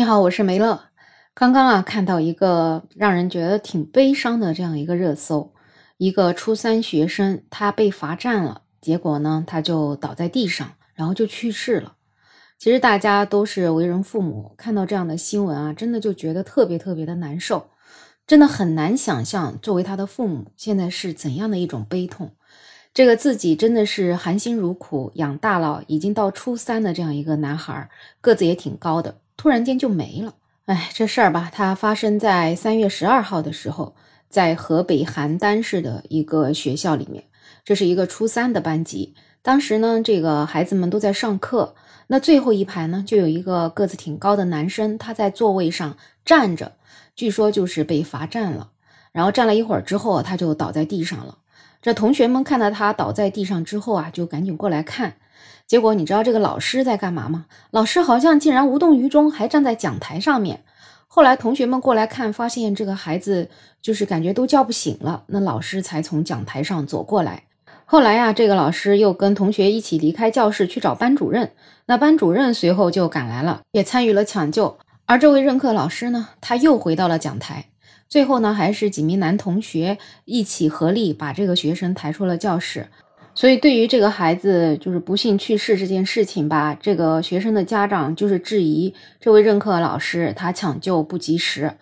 你好，我是梅乐。刚刚啊，看到一个让人觉得挺悲伤的这样一个热搜，一个初三学生他被罚站了，结果呢，他就倒在地上，然后就去世了。其实大家都是为人父母，看到这样的新闻啊，真的就觉得特别特别的难受，真的很难想象作为他的父母现在是怎样的一种悲痛。这个自己真的是含辛茹苦养大了，已经到初三的这样一个男孩，个子也挺高的。突然间就没了，哎，这事儿吧，它发生在三月十二号的时候，在河北邯郸市的一个学校里面，这是一个初三的班级。当时呢，这个孩子们都在上课，那最后一排呢，就有一个个子挺高的男生，他在座位上站着，据说就是被罚站了。然后站了一会儿之后，他就倒在地上了。这同学们看到他倒在地上之后啊，就赶紧过来看。结果你知道这个老师在干嘛吗？老师好像竟然无动于衷，还站在讲台上面。后来同学们过来看，发现这个孩子就是感觉都叫不醒了，那老师才从讲台上走过来。后来呀，这个老师又跟同学一起离开教室去找班主任，那班主任随后就赶来了，也参与了抢救。而这位任课老师呢，他又回到了讲台。最后呢，还是几名男同学一起合力把这个学生抬出了教室。所以，对于这个孩子就是不幸去世这件事情吧，这个学生的家长就是质疑这位任课老师他抢救不及时，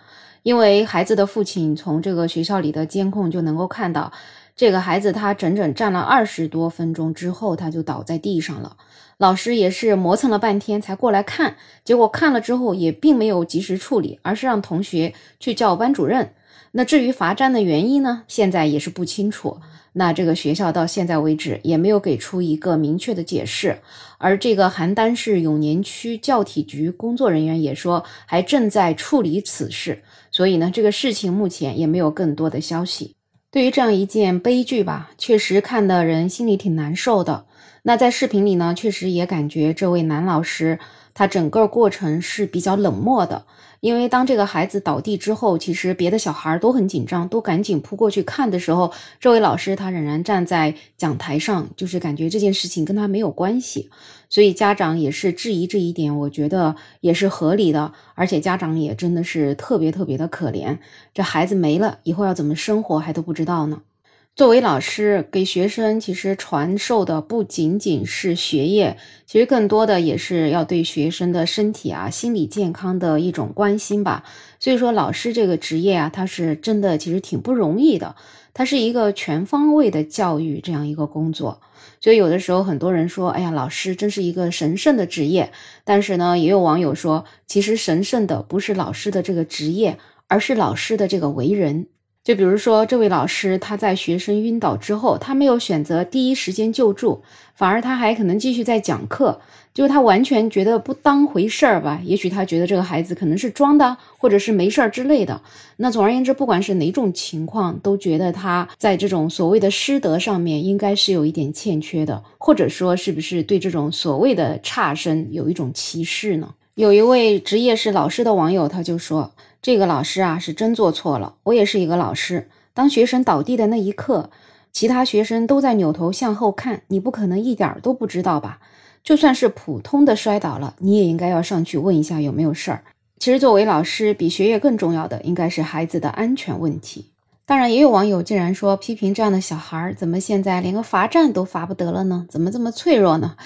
因为孩子的父亲从这个学校里的监控就能够看到，这个孩子他整整站了二十多分钟之后，他就倒在地上了。老师也是磨蹭了半天才过来看，结果看了之后也并没有及时处理，而是让同学去叫班主任。那至于罚站的原因呢，现在也是不清楚。那这个学校到现在为止也没有给出一个明确的解释，而这个邯郸市永年区教体局工作人员也说还正在处理此事，所以呢，这个事情目前也没有更多的消息。对于这样一件悲剧吧，确实看的人心里挺难受的。那在视频里呢，确实也感觉这位男老师他整个过程是比较冷漠的。因为当这个孩子倒地之后，其实别的小孩都很紧张，都赶紧扑过去看的时候，这位老师他仍然站在讲台上，就是感觉这件事情跟他没有关系，所以家长也是质疑这一点，我觉得也是合理的，而且家长也真的是特别特别的可怜，这孩子没了以后要怎么生活还都不知道呢。作为老师，给学生其实传授的不仅仅是学业，其实更多的也是要对学生的身体啊、心理健康的一种关心吧。所以说，老师这个职业啊，他是真的其实挺不容易的，它是一个全方位的教育这样一个工作。所以有的时候很多人说，哎呀，老师真是一个神圣的职业。但是呢，也有网友说，其实神圣的不是老师的这个职业，而是老师的这个为人。就比如说，这位老师他在学生晕倒之后，他没有选择第一时间救助，反而他还可能继续在讲课，就是他完全觉得不当回事儿吧？也许他觉得这个孩子可能是装的，或者是没事儿之类的。那总而言之，不管是哪种情况，都觉得他在这种所谓的师德上面应该是有一点欠缺的，或者说是不是对这种所谓的差生有一种歧视呢？有一位职业是老师的网友，他就说。这个老师啊，是真做错了。我也是一个老师，当学生倒地的那一刻，其他学生都在扭头向后看，你不可能一点儿都不知道吧？就算是普通的摔倒了，你也应该要上去问一下有没有事儿。其实，作为老师，比学业更重要的应该是孩子的安全问题。当然，也有网友竟然说批评这样的小孩儿，怎么现在连个罚站都罚不得了呢？怎么这么脆弱呢？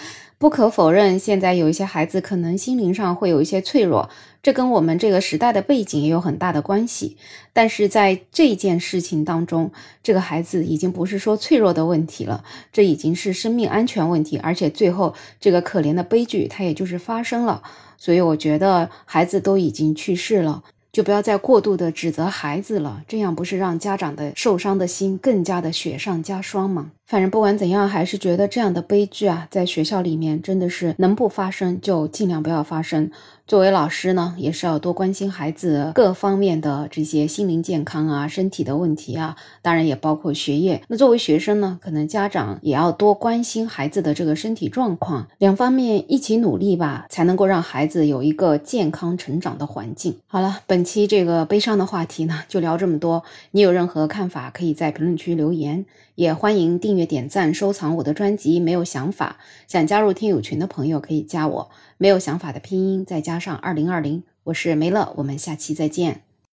不可否认，现在有一些孩子可能心灵上会有一些脆弱，这跟我们这个时代的背景也有很大的关系。但是在这件事情当中，这个孩子已经不是说脆弱的问题了，这已经是生命安全问题，而且最后这个可怜的悲剧它也就是发生了。所以我觉得孩子都已经去世了。就不要再过度的指责孩子了，这样不是让家长的受伤的心更加的雪上加霜吗？反正不管怎样，还是觉得这样的悲剧啊，在学校里面真的是能不发生就尽量不要发生。作为老师呢，也是要多关心孩子各方面的这些心灵健康啊、身体的问题啊，当然也包括学业。那作为学生呢，可能家长也要多关心孩子的这个身体状况，两方面一起努力吧，才能够让孩子有一个健康成长的环境。好了，本期这个悲伤的话题呢，就聊这么多。你有任何看法，可以在评论区留言，也欢迎订阅、点赞、收藏我的专辑。没有想法，想加入听友群的朋友可以加我。没有想法的拼音再加上二零二零，我是梅乐，我们下期再见。